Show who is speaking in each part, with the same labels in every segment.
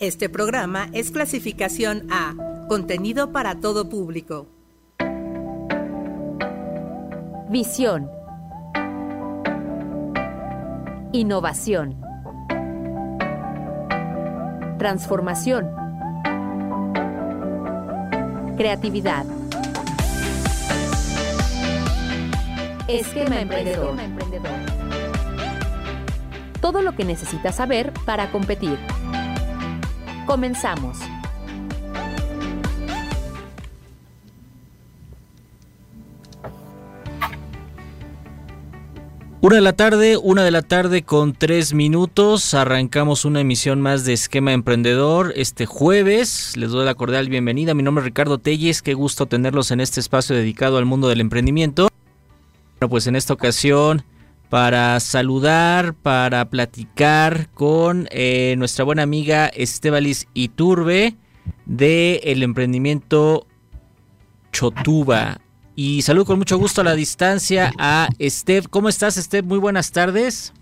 Speaker 1: Este programa es clasificación A, contenido para todo público.
Speaker 2: Visión. Innovación. Transformación. Creatividad. Esquema emprendedor. Todo lo que necesitas saber para competir. Comenzamos.
Speaker 3: Una de la tarde, una de la tarde con tres minutos. Arrancamos una emisión más de Esquema Emprendedor este jueves. Les doy la cordial bienvenida. Mi nombre es Ricardo Telles. Qué gusto tenerlos en este espacio dedicado al mundo del emprendimiento. Bueno, pues en esta ocasión para saludar, para platicar con eh, nuestra buena amiga Estebalis Iturbe de el emprendimiento Chotuba. Y saludo con mucho gusto a la distancia a Esteb. ¿Cómo estás, Esteb? Muy buenas tardes.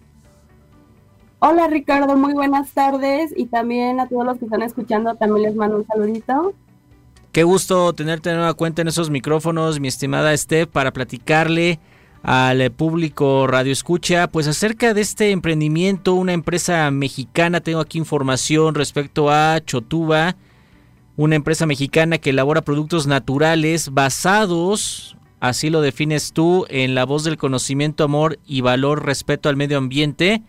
Speaker 4: Hola Ricardo, muy buenas tardes y también a todos los que están escuchando también les mando un saludito.
Speaker 3: Qué gusto tenerte de nueva cuenta en esos micrófonos, mi estimada Esteb, para platicarle al público Radio Escucha, pues acerca de este emprendimiento, una empresa mexicana, tengo aquí información respecto a Chotuba, una empresa mexicana que elabora productos naturales basados, así lo defines tú, en la voz del conocimiento, amor y valor, respeto al medio ambiente.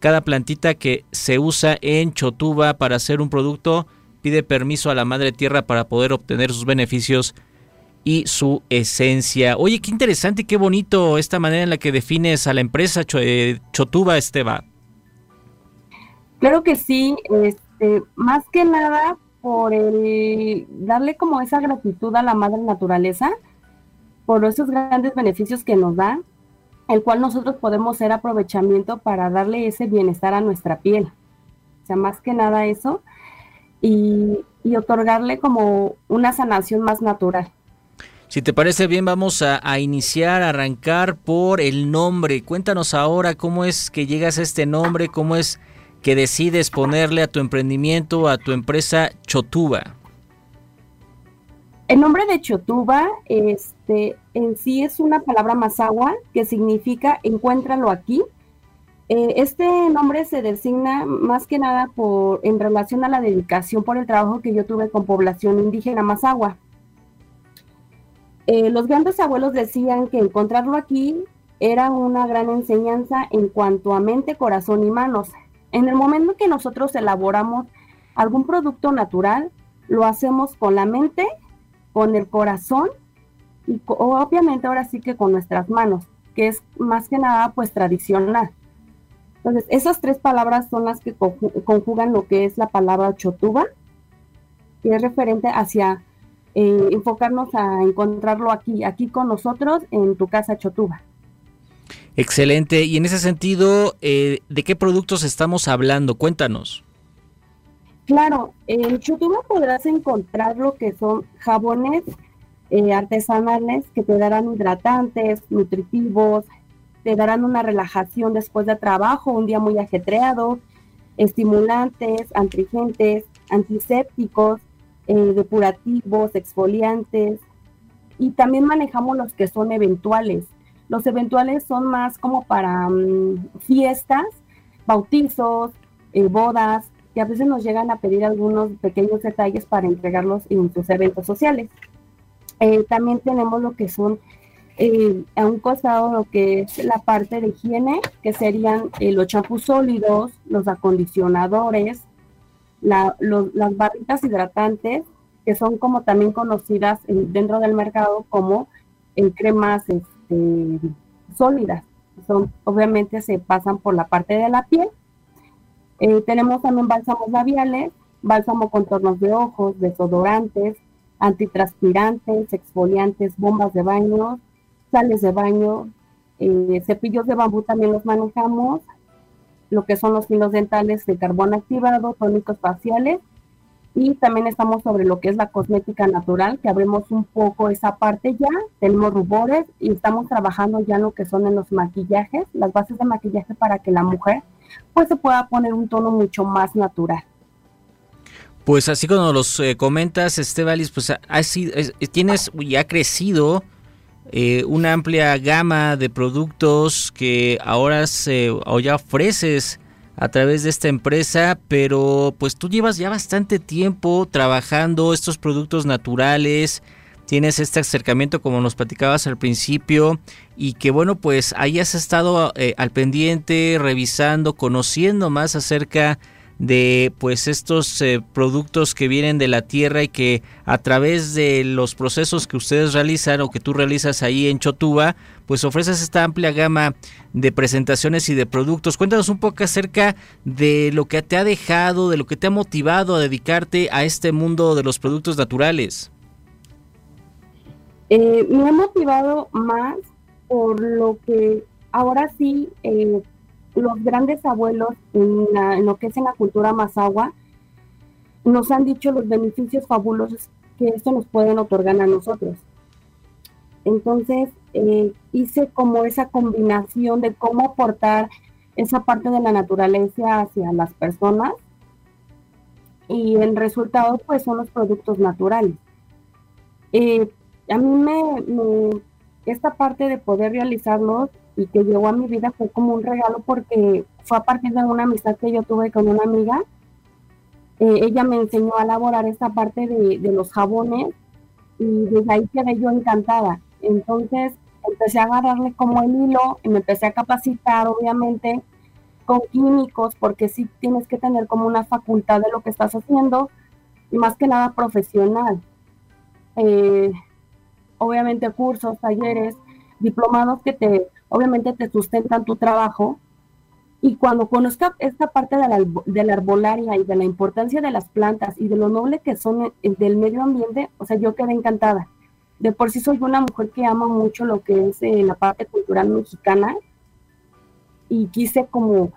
Speaker 3: Cada plantita que se usa en Chotuba para hacer un producto pide permiso a la madre tierra para poder obtener sus beneficios y su esencia. Oye, qué interesante y qué bonito esta manera en la que defines a la empresa eh, Chotuba, Esteba.
Speaker 4: Claro que sí, este, más que nada por darle como esa gratitud a la madre naturaleza, por esos grandes beneficios que nos da, el cual nosotros podemos hacer aprovechamiento para darle ese bienestar a nuestra piel. O sea, más que nada eso, y otorgarle como una sanación más natural.
Speaker 3: Si te parece bien, vamos a, iniciar, arrancar por el nombre. Cuéntanos ahora cómo es que llegas a este nombre, cómo es que decides ponerle a tu emprendimiento, a tu empresa Chotuba.
Speaker 4: El nombre de Chotuba este, en sí es una palabra mazahua que significa encuéntralo aquí. Eh, este nombre se designa más que nada por, en relación a la dedicación por el trabajo que yo tuve con población indígena mazahua. Eh, los grandes abuelos decían que encontrarlo aquí era una gran enseñanza en cuanto a mente, corazón y manos. En el momento que nosotros elaboramos algún producto natural, lo hacemos con la mente, con el corazón y obviamente ahora sí que con nuestras manos, que es más que nada pues tradicional. Entonces, esas tres palabras son las que conjugan lo que es la palabra chotuba, que es referente hacia eh, enfocarnos a encontrarlo aquí, aquí con nosotros en tu casa Chotuba.
Speaker 3: Excelente. Y en ese sentido, eh, ¿de qué productos estamos hablando? Cuéntanos.
Speaker 4: Claro, en Chotuba podrás encontrar lo que son jabones eh, artesanales que te darán hidratantes, nutritivos, te darán una relajación después de trabajo, un día muy ajetreado, estimulantes, antigentes, antisépticos, eh, depurativos, exfoliantes, y también manejamos los que son eventuales. Los eventuales son más como para mm, fiestas, bautizos, eh, bodas, y a veces nos llegan a pedir algunos pequeños detalles para entregarlos en sus eventos sociales. Eh, también tenemos lo que son a un costado lo que es la parte de higiene, que serían los champús sólidos, los acondicionadores, las barritas hidratantes, que son como también conocidas dentro del mercado como en cremas este, sólidas. Son, obviamente se pasan por la parte de la piel. Eh, tenemos también bálsamos labiales, bálsamo contornos de ojos, desodorantes, antitranspirantes, exfoliantes, bombas de baño, sales de baño, eh, cepillos de bambú también los manejamos, lo que son los filos dentales de carbón activado, tónicos faciales y también estamos sobre lo que es la cosmética natural, que abrimos un poco esa parte ya, tenemos rubores y estamos trabajando ya en lo que son en los maquillajes, las bases de maquillaje para que la mujer pues se pueda poner un tono mucho más natural.
Speaker 3: Pues así como los eh, comentas, Estebalis, pues tienes y ha crecido eh, una amplia gama de productos que ahora se, o ya ofreces a través de esta empresa, pero pues tú llevas ya bastante tiempo trabajando estos productos naturales, tienes este acercamiento como nos platicabas al principio y que bueno pues ahí has estado eh, al pendiente, revisando, conociendo más acerca de pues estos eh, productos que vienen de la tierra y que a través de los procesos que ustedes realizan o que tú realizas ahí en Chotuba, pues ofreces esta amplia gama de presentaciones y de productos. Cuéntanos un poco acerca de lo que te ha dejado, de lo que te ha motivado a dedicarte a este mundo de los productos naturales.
Speaker 4: Eh, me ha motivado más por lo que ahora sí eh, los grandes abuelos en, lo que es en la cultura Mazagua nos han dicho los beneficios fabulosos que esto nos pueden otorgar a nosotros. Entonces eh, hice como esa combinación de cómo aportar esa parte de la naturaleza hacia las personas y el resultado pues son los productos naturales. Eh, a mí me, me, esta parte de poder realizarlos y que llegó a mi vida fue como un regalo porque fue a partir de una amistad que yo tuve con una amiga. Eh, ella me enseñó a elaborar esta parte de, de, los jabones y desde ahí quedé yo encantada. Entonces empecé a agarrarle como el hilo y me empecé a capacitar, obviamente, con químicos, porque sí tienes que tener como una facultad de lo que estás haciendo y más que nada profesional. Eh, obviamente cursos, talleres, diplomados que te obviamente te sustentan tu trabajo. Y cuando conozca esta parte de la, de la arbolaria y de la importancia de las plantas y de lo noble que son del medio ambiente, o sea, yo quedé encantada. De por sí soy una mujer que ama mucho lo que es eh, la parte cultural mexicana y quise como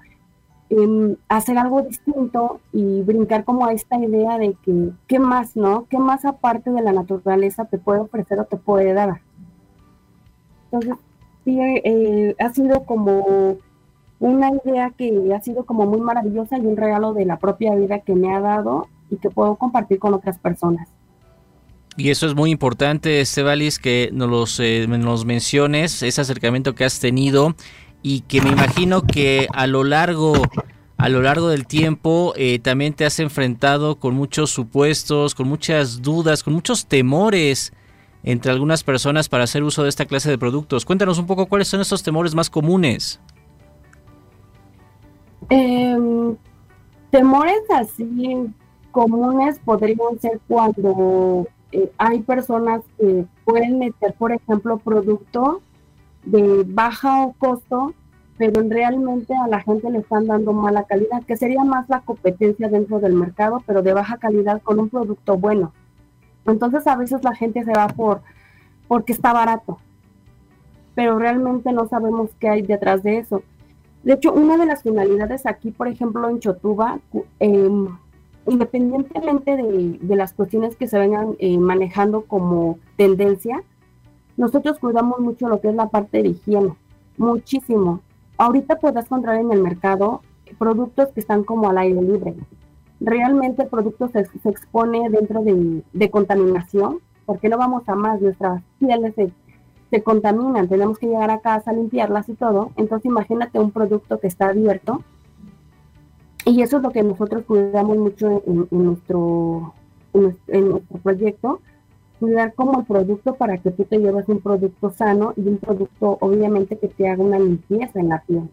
Speaker 4: em, hacer algo distinto y brincar como a esta idea de que, ¿qué más, no? ¿Qué más aparte de la naturaleza te puede ofrecer o te puede dar? Entonces, eh, ha sido como una idea que ha sido como muy maravillosa y un regalo de la propia vida que me ha dado y que puedo compartir con otras personas.
Speaker 3: Y eso es muy importante, Estebalis, que nos, los, eh, menciones, ese acercamiento que has tenido y que me imagino que a lo largo, a lo largo del tiempo eh, también te has enfrentado con muchos supuestos, con muchas dudas, con muchos temores entre algunas personas para hacer uso de esta clase de productos. Cuéntanos un poco cuáles son esos temores más comunes.
Speaker 4: Em, temores así comunes podrían ser cuando eh, hay personas que pueden meter, por ejemplo, producto de baja costo, pero realmente a la gente le están dando mala calidad, que sería más la competencia dentro del mercado, pero de baja calidad con un producto bueno. Entonces a veces la gente se va por porque está barato, pero realmente no sabemos qué hay detrás de eso. De hecho, una de las finalidades aquí, por ejemplo, en Chotuba, em, independientemente de, las cuestiones que se vengan eh, manejando como tendencia, nosotros cuidamos mucho lo que es la parte de higiene, muchísimo. Ahorita podrás encontrar en el mercado productos que están como al aire libre, realmente el producto se, expone dentro de, contaminación, porque no vamos a más, nuestras pieles se, se, contaminan, tenemos que llegar a casa, limpiarlas y todo. Entonces imagínate un producto que está abierto. Y eso es lo que nosotros cuidamos mucho en, nuestro, en, nuestro proyecto, cuidar como el producto para que tú te lleves un producto sano y un producto obviamente que te haga una limpieza en la piel.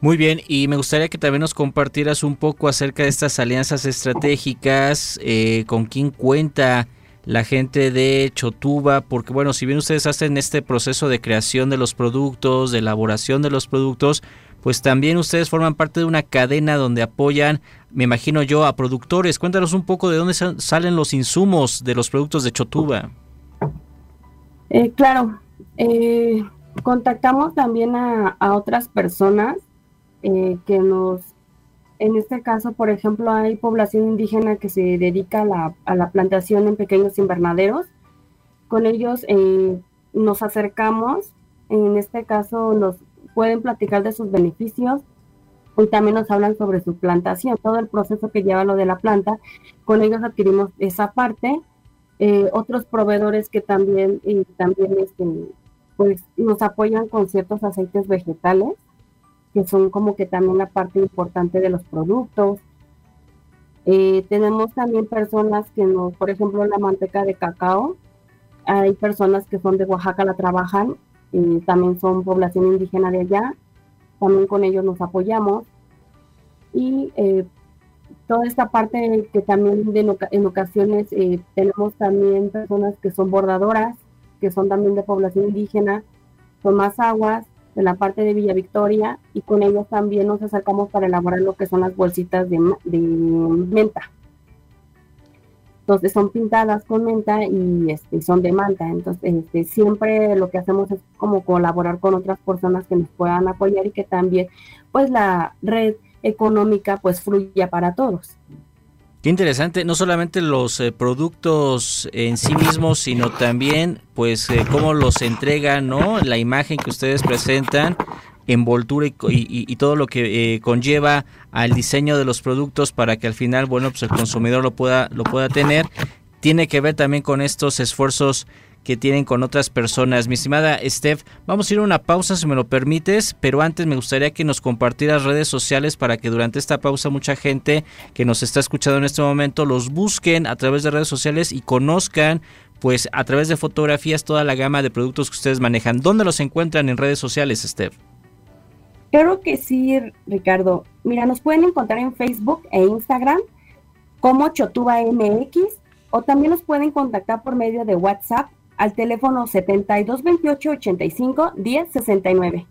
Speaker 3: Muy bien, y me gustaría que también nos compartieras un poco acerca de estas alianzas estratégicas, eh, con quién cuenta la gente de Chotuba, porque bueno, si bien ustedes hacen este proceso de creación de los productos, de elaboración de los productos, pues también ustedes forman parte de una cadena donde apoyan, me imagino yo, a productores. Cuéntanos un poco de dónde salen los insumos de los productos de Chotuba.
Speaker 4: Eh, claro, eh, contactamos también a, a otras personas eh, que nos, en este caso, por ejemplo, hay población indígena que se dedica a la, a la plantación en pequeños invernaderos. Con ellos eh, nos acercamos, en este caso nos pueden platicar de sus beneficios, y también nos hablan sobre su plantación, todo el proceso que lleva lo de la planta. Con ellos adquirimos esa parte. Eh, otros proveedores que también, y también este, pues, nos apoyan con ciertos aceites vegetales, que son como que también la parte importante de los productos. Eh, tenemos también personas que nos, por ejemplo, la manteca de cacao, hay personas que son de Oaxaca, la trabajan, y también son población indígena de allá, también con ellos nos apoyamos. Y eh, toda esta parte que también en ocasiones eh, tenemos también personas que son bordadoras, que son también de población indígena, son más aguas, de la parte de Villa Victoria, y con ellos también nos acercamos para elaborar lo que son las bolsitas de, de menta. Entonces son pintadas con menta y este, son de manta. Entonces este, siempre lo que hacemos es como colaborar con otras personas que nos puedan apoyar y que también pues la red económica pues fluya para todos.
Speaker 3: Qué interesante, no solamente los eh, productos en sí mismos, sino también pues eh, cómo los entregan, ¿no? La imagen que ustedes presentan envoltura y, todo lo que eh, conlleva al diseño de los productos para que al final, bueno, pues el consumidor lo pueda, lo pueda tener. Tiene que ver también con estos esfuerzos que tienen con otras personas. Mi estimada Steph, vamos a ir a una pausa si me lo permites, pero antes me gustaría que nos compartieras redes sociales para que durante esta pausa mucha gente que nos está escuchando en este momento los busquen a través de redes sociales y conozcan pues a través de fotografías toda la gama de productos que ustedes manejan. ¿Dónde los encuentran en redes sociales, Steph?
Speaker 4: Creo que sí, Ricardo. Mira, nos pueden encontrar en Facebook e Instagram como Chotuba MX o también nos pueden contactar por medio de WhatsApp al teléfono 7228 85 1069.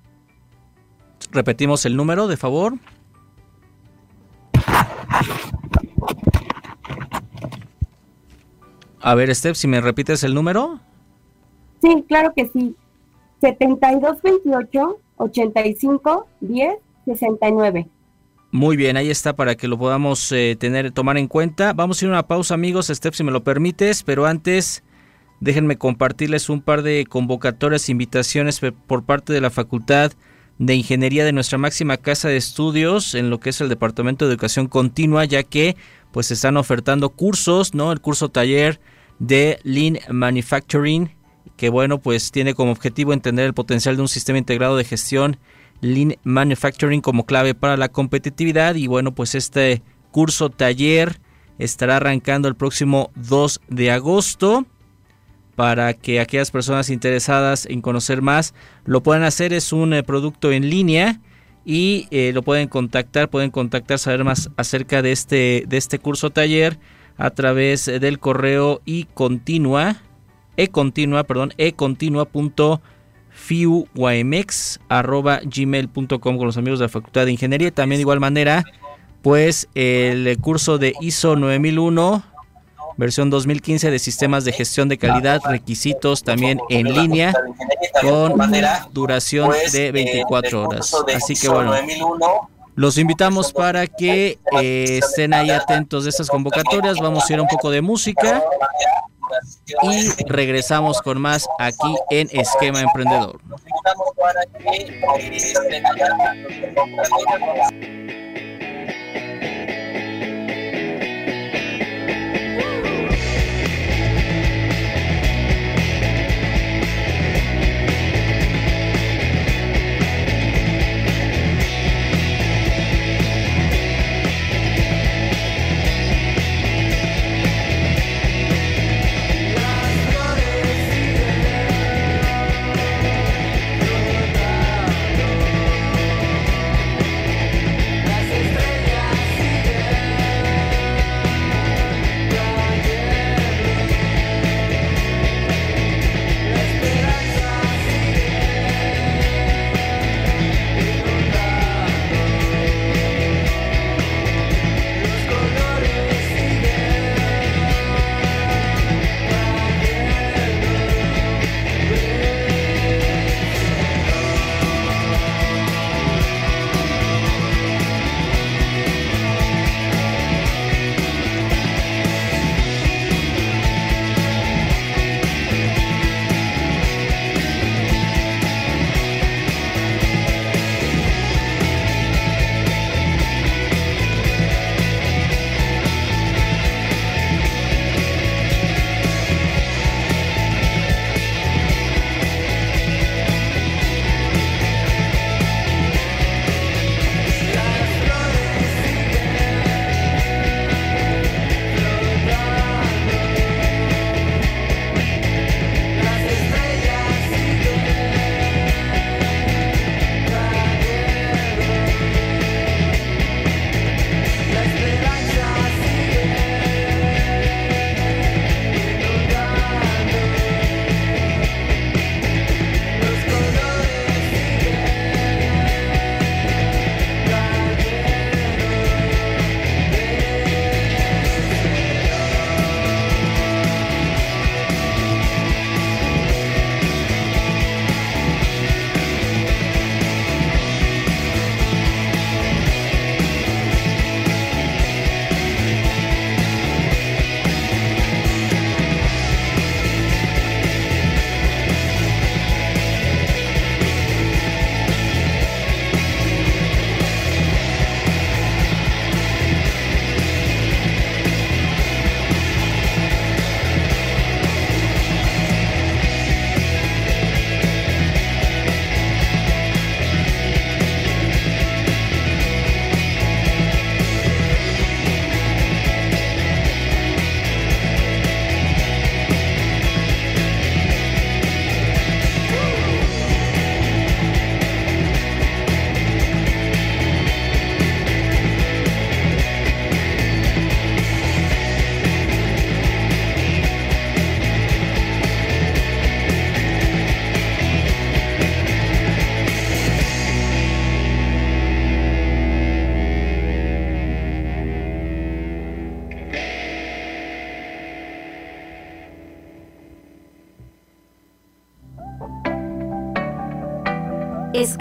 Speaker 3: Repetimos el número, de favor. A ver, Steph, si me repites el número.
Speaker 4: Sí, claro que sí. 7228 85 10 69.
Speaker 3: Muy bien, ahí está para que lo podamos eh, tener, tomar en cuenta. Vamos a ir a una pausa, amigos, Steph, si me lo permites, pero antes déjenme compartirles un par de convocatorias, invitaciones por parte de la Facultad de Ingeniería de nuestra máxima casa de estudios en lo que es el Departamento de Educación Continua, ya que pues están ofertando cursos, ¿no? El curso taller de Lean Manufacturing que bueno, pues tiene como objetivo entender el potencial de un sistema integrado de gestión Lean Manufacturing como clave para la competitividad y bueno, pues este curso taller estará arrancando el próximo 2 de agosto para que aquellas personas interesadas en conocer más lo puedan hacer. Es un eh, producto en línea y eh, lo pueden contactar, pueden contactar, saber más acerca de este, de este curso taller a través del correo y continua econtinua, perdón, arroba gmail.com con los amigos de la Facultad de Ingeniería. También de igual manera, pues el curso de ISO 9001, versión 2015 de sistemas de gestión de calidad, requisitos también en línea, con duración de 24 horas. Así que bueno. Los invitamos para que eh, estén ahí atentos de estas convocatorias. Vamos a ir a un poco de música y regresamos con más aquí en Esquema Emprendedor.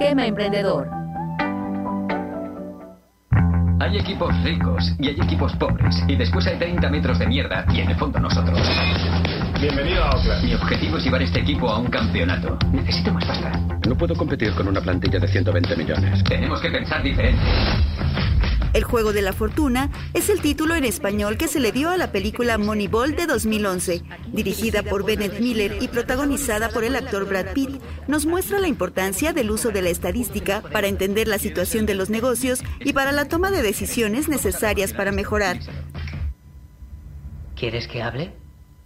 Speaker 2: Esquema Emprendedor.
Speaker 5: Hay equipos ricos y hay equipos pobres. Y después hay 30 metros de mierda y en el fondo nosotros.
Speaker 6: Bienvenido a Oakland.
Speaker 5: Mi objetivo es llevar este equipo a un campeonato. Necesito más pasta.
Speaker 6: No puedo competir con una plantilla de 120 millones.
Speaker 5: Tenemos que pensar diferente.
Speaker 7: El juego de la fortuna es el título en español que se le dio a la película Moneyball de 2011, dirigida por Bennett Miller y protagonizada por el actor Brad Pitt. Nos muestra la importancia del uso de la estadística para entender la situación de los negocios y para la toma de decisiones necesarias para mejorar.
Speaker 8: ¿Quieres que hable?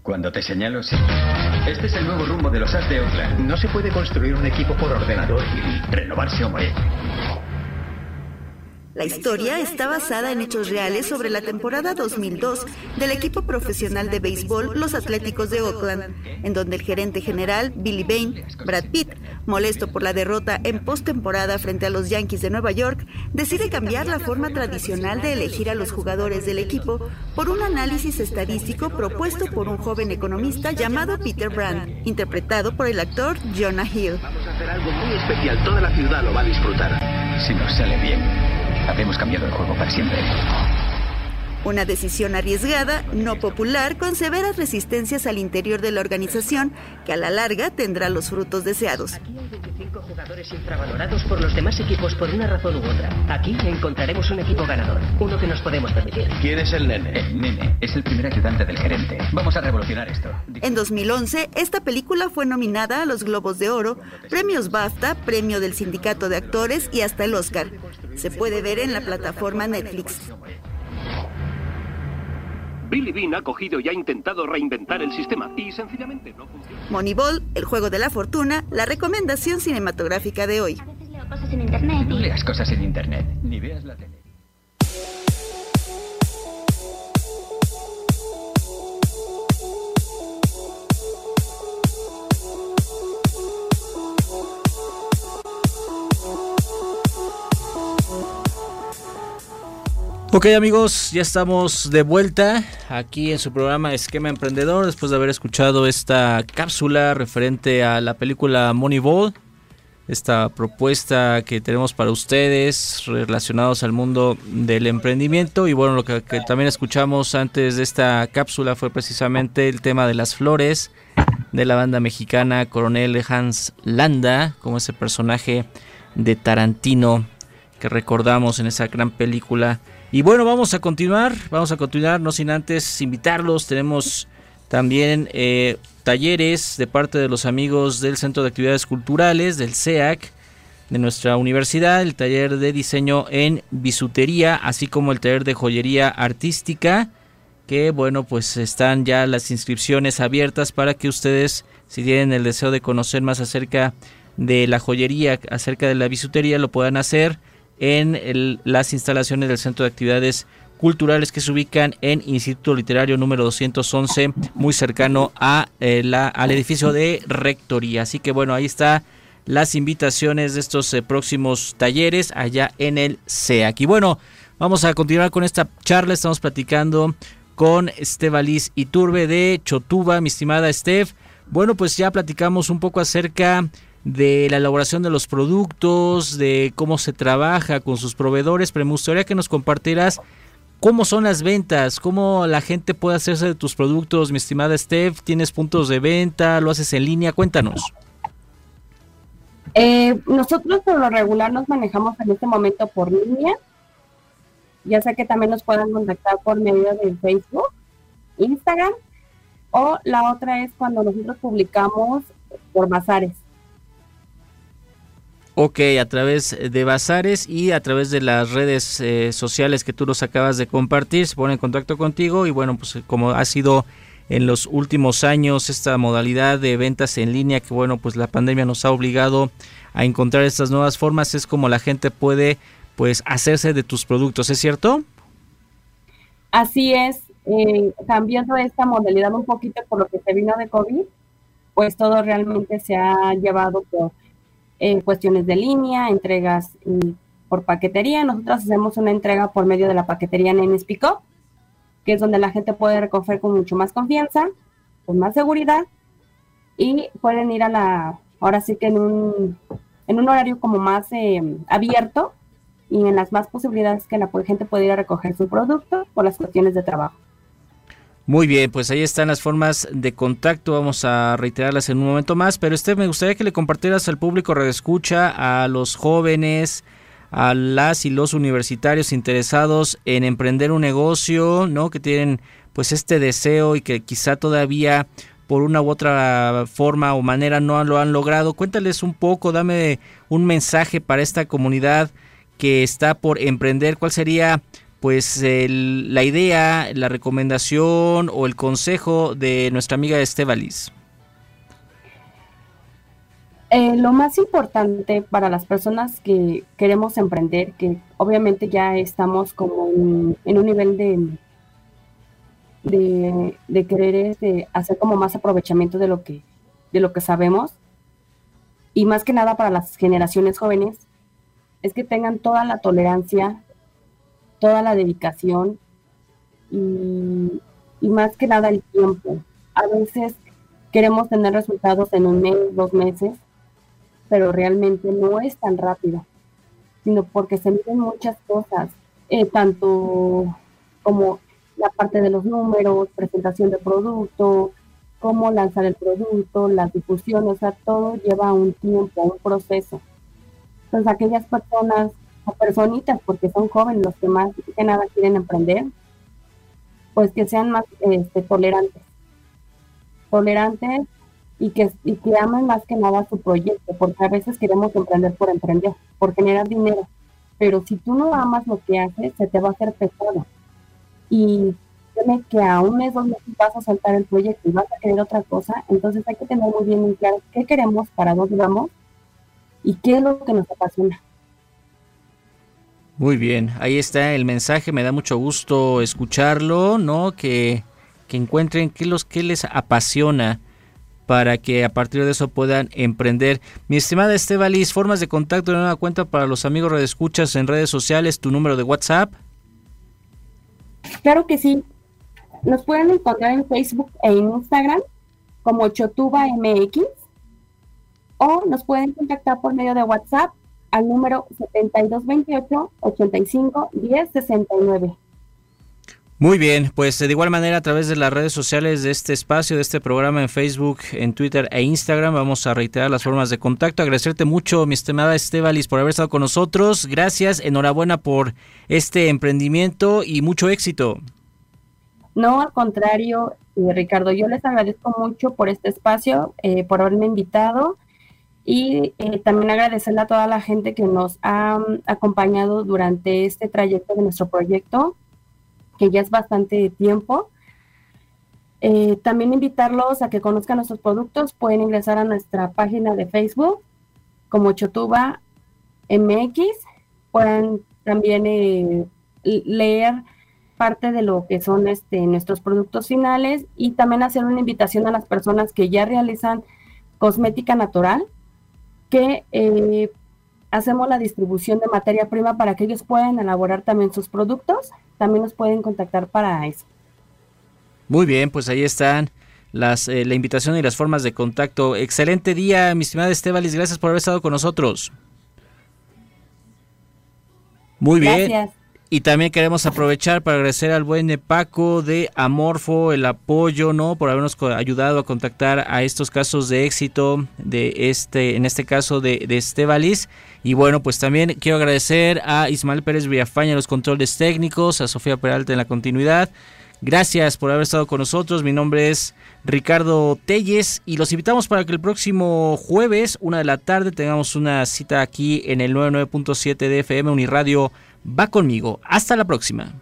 Speaker 5: Cuando te señalo, sí. Este es el nuevo rumbo de los As de Oakland.
Speaker 6: No se puede construir un equipo por ordenador.
Speaker 5: Y renovarse o morir.
Speaker 7: La historia está basada en hechos reales sobre la temporada 2002 del equipo profesional de béisbol Los Atléticos de Oakland, en donde el gerente general Billy Bain, Brad Pitt, molesto por la derrota en postemporada frente a los Yankees de Nueva York, decide cambiar la forma tradicional de elegir a los jugadores del equipo por un análisis estadístico propuesto por un joven economista llamado Peter Brand, interpretado por el actor Jonah Hill.
Speaker 6: Vamos a hacer algo muy especial. Toda la ciudad lo va a disfrutar.
Speaker 5: Si nos sale bien, habremos cambiado el juego para siempre.
Speaker 7: Una decisión arriesgada, no popular, con severas resistencias al interior de la organización, que a la larga tendrá los frutos deseados.
Speaker 8: Aquí hay 25 jugadores infravalorados por los demás equipos por una razón u otra. Aquí encontraremos un equipo ganador, uno que nos podemos permitir.
Speaker 6: ¿Quién es el nene?
Speaker 5: El nene es el primer ayudante del gerente. Vamos a revolucionar esto.
Speaker 7: En 2011, esta película fue nominada a los Globos de Oro, premios BAFTA, premio del Sindicato de Actores y hasta el Oscar. Se puede ver en la plataforma Netflix.
Speaker 9: Billy Bean ha cogido y ha intentado reinventar el sistema y sencillamente no funciona.
Speaker 7: Moneyball, el juego de la fortuna, la recomendación cinematográfica de hoy.
Speaker 10: Leo cosas en internet
Speaker 5: No leas cosas en internet, ni veas la tele.
Speaker 3: Ok amigos, ya estamos de vuelta aquí en su programa Esquema Emprendedor después de haber escuchado esta cápsula referente a la película Moneyball, esta propuesta que tenemos para ustedes relacionados al mundo del emprendimiento y bueno, lo que, que también escuchamos antes de esta cápsula fue precisamente el tema de las flores de la banda mexicana Coronel Hans Landa, como ese personaje de Tarantino que recordamos en esa gran película. Y bueno, vamos a continuar, vamos a continuar, no sin antes invitarlos. Tenemos también eh, talleres de parte de los amigos del Centro de Actividades Culturales, del CEAC, de nuestra universidad, el taller de diseño en bisutería, así como el taller de joyería artística, que bueno, pues están ya las inscripciones abiertas para que ustedes, si tienen el deseo de conocer más acerca de la joyería, acerca de la bisutería, lo puedan hacer en las instalaciones del Centro de Actividades Culturales que se ubican en Instituto Literario número 211, muy cercano a, eh, la, al edificio de Rectoría. Así que bueno, ahí está las invitaciones de estos eh, próximos talleres allá en el CEAC. Y bueno, vamos a continuar con esta charla. Estamos platicando con Estebaliz Iturbe de Chotuba, mi estimada Steph. Bueno, pues ya platicamos un poco acerca de la elaboración de los productos, de cómo se trabaja con sus proveedores, pero me gustaría que nos compartieras cómo son las ventas, cómo la gente puede hacerse de tus productos, mi estimada Steph, tienes puntos de venta, lo haces en línea, cuéntanos.
Speaker 4: Eh, nosotros por lo regular nos manejamos en este momento por línea. Ya sea que también nos puedan contactar por medio de Facebook, Instagram, o la otra es cuando nosotros publicamos por bazares.
Speaker 3: Ok, a través de bazares y a través de las redes eh, sociales que tú nos acabas de compartir, se pone en contacto contigo y bueno, pues como ha sido en los últimos años esta modalidad de ventas en línea, que bueno, pues la pandemia nos ha obligado a encontrar estas nuevas formas, es como la gente puede pues hacerse de tus productos, ¿es cierto?
Speaker 4: Así es, eh, cambiando esta modalidad un poquito por lo que se vino de COVID, pues todo realmente se ha llevado por eh, cuestiones de línea, entregas mm, por paquetería. Nosotros hacemos una entrega por medio de la paquetería Nenes Pick Up, que es donde la gente puede recoger con mucho más confianza, con más seguridad y pueden ir a la, ahora sí que en un, en un horario como más eh, abierto y en las más posibilidades que la gente pueda ir a recoger su producto por las cuestiones de trabajo.
Speaker 3: Muy bien, pues ahí están las formas de contacto. Vamos a reiterarlas en un momento más. Pero este me gustaría que le compartieras al público escucha, a los jóvenes, a las y los universitarios interesados en emprender un negocio, ¿no? Que tienen pues este deseo y que quizá todavía por una u otra forma o manera no lo han logrado. Cuéntales un poco, dame un mensaje para esta comunidad que está por emprender. ¿Cuál sería pues la idea, la recomendación o el consejo de nuestra amiga Estebalis?
Speaker 4: Eh, lo más importante para las personas que queremos emprender, que obviamente ya estamos como en, un nivel de, de, querer este, hacer como más aprovechamiento de lo que de lo que sabemos y más que nada para las generaciones jóvenes es que tengan toda la tolerancia toda la dedicación y, más que nada el tiempo. A veces queremos tener resultados en un mes, dos meses, pero realmente no es tan rápido, sino porque se miden muchas cosas, eh, tanto como la parte de los números, presentación de producto, cómo lanzar el producto, la difusión, o sea, todo lleva un tiempo, un proceso. Entonces, aquellas personas personitas, porque son jóvenes los que más que nada quieren emprender, pues que sean más este, tolerantes. Tolerantes y que, y que amen más que nada su proyecto, porque a veces queremos emprender por emprender, por generar dinero. Pero si tú no amas lo que haces, se te va a hacer pesado. Y tiene que a un mes, dos meses vas a soltar el proyecto y vas a querer otra cosa, entonces hay que tener muy bien en claro qué queremos, para dónde vamos y qué es lo que nos apasiona.
Speaker 3: Muy bien, ahí está el mensaje, me da mucho gusto escucharlo, ¿no? Que, encuentren qué, los, qué les apasiona para que a partir de eso puedan emprender. Mi estimada Estebalis, formas de contacto de una cuenta para los amigos redescuchas en redes sociales, tu número de WhatsApp.
Speaker 4: Claro que sí. Nos pueden encontrar en Facebook e Instagram como Chotuba MX o nos pueden contactar por medio de WhatsApp al número 7228 85 10 69.
Speaker 3: Muy bien, pues de igual manera a través de las redes sociales de este espacio, de este programa en Facebook, en Twitter e Instagram, vamos a reiterar las formas de contacto. Agradecerte mucho, mi estimada Estebalis, por haber estado con nosotros. Gracias, enhorabuena por este emprendimiento y mucho éxito.
Speaker 4: No, al contrario, eh, Ricardo, yo les agradezco mucho por este espacio, eh, por haberme invitado y eh, también agradecerle a toda la gente que nos ha mm, acompañado durante este trayecto de nuestro proyecto, que ya es bastante tiempo. Eh, también invitarlos a que conozcan nuestros productos. Pueden ingresar a nuestra página de Facebook como Chotuba MX. Pueden también eh, leer parte de lo que son este, nuestros productos finales y también hacer una invitación a las personas que ya realizan cosmética natural que eh, hacemos la distribución de materia prima para que ellos puedan elaborar también sus productos. También nos pueden contactar para eso.
Speaker 3: Muy bien, pues ahí están las, eh, la invitación y las formas de contacto. Excelente día, mi estimada Estebalis. Gracias por haber estado con nosotros. Muy bien. Gracias. Y también queremos aprovechar para agradecer al buen Paco de Amorfo el apoyo, ¿no? Por habernos ayudado a contactar a estos casos de éxito de este, en este caso de, de Estebalis. Y bueno, pues también quiero agradecer a Ismael Pérez Villafaña los controles técnicos, a Sofía Peralta en la continuidad. Gracias por haber estado con nosotros. Mi nombre es Ricardo Telles y los invitamos para que el próximo jueves, una de la tarde, tengamos una cita aquí en el 99.7 de FM Uniradio va conmigo. Hasta la próxima.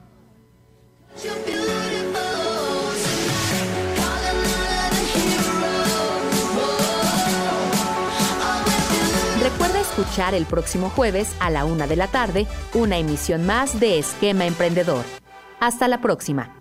Speaker 2: Recuerda escuchar el próximo jueves a la una de la tarde una emisión más de Esquema Emprendedor. Hasta la próxima.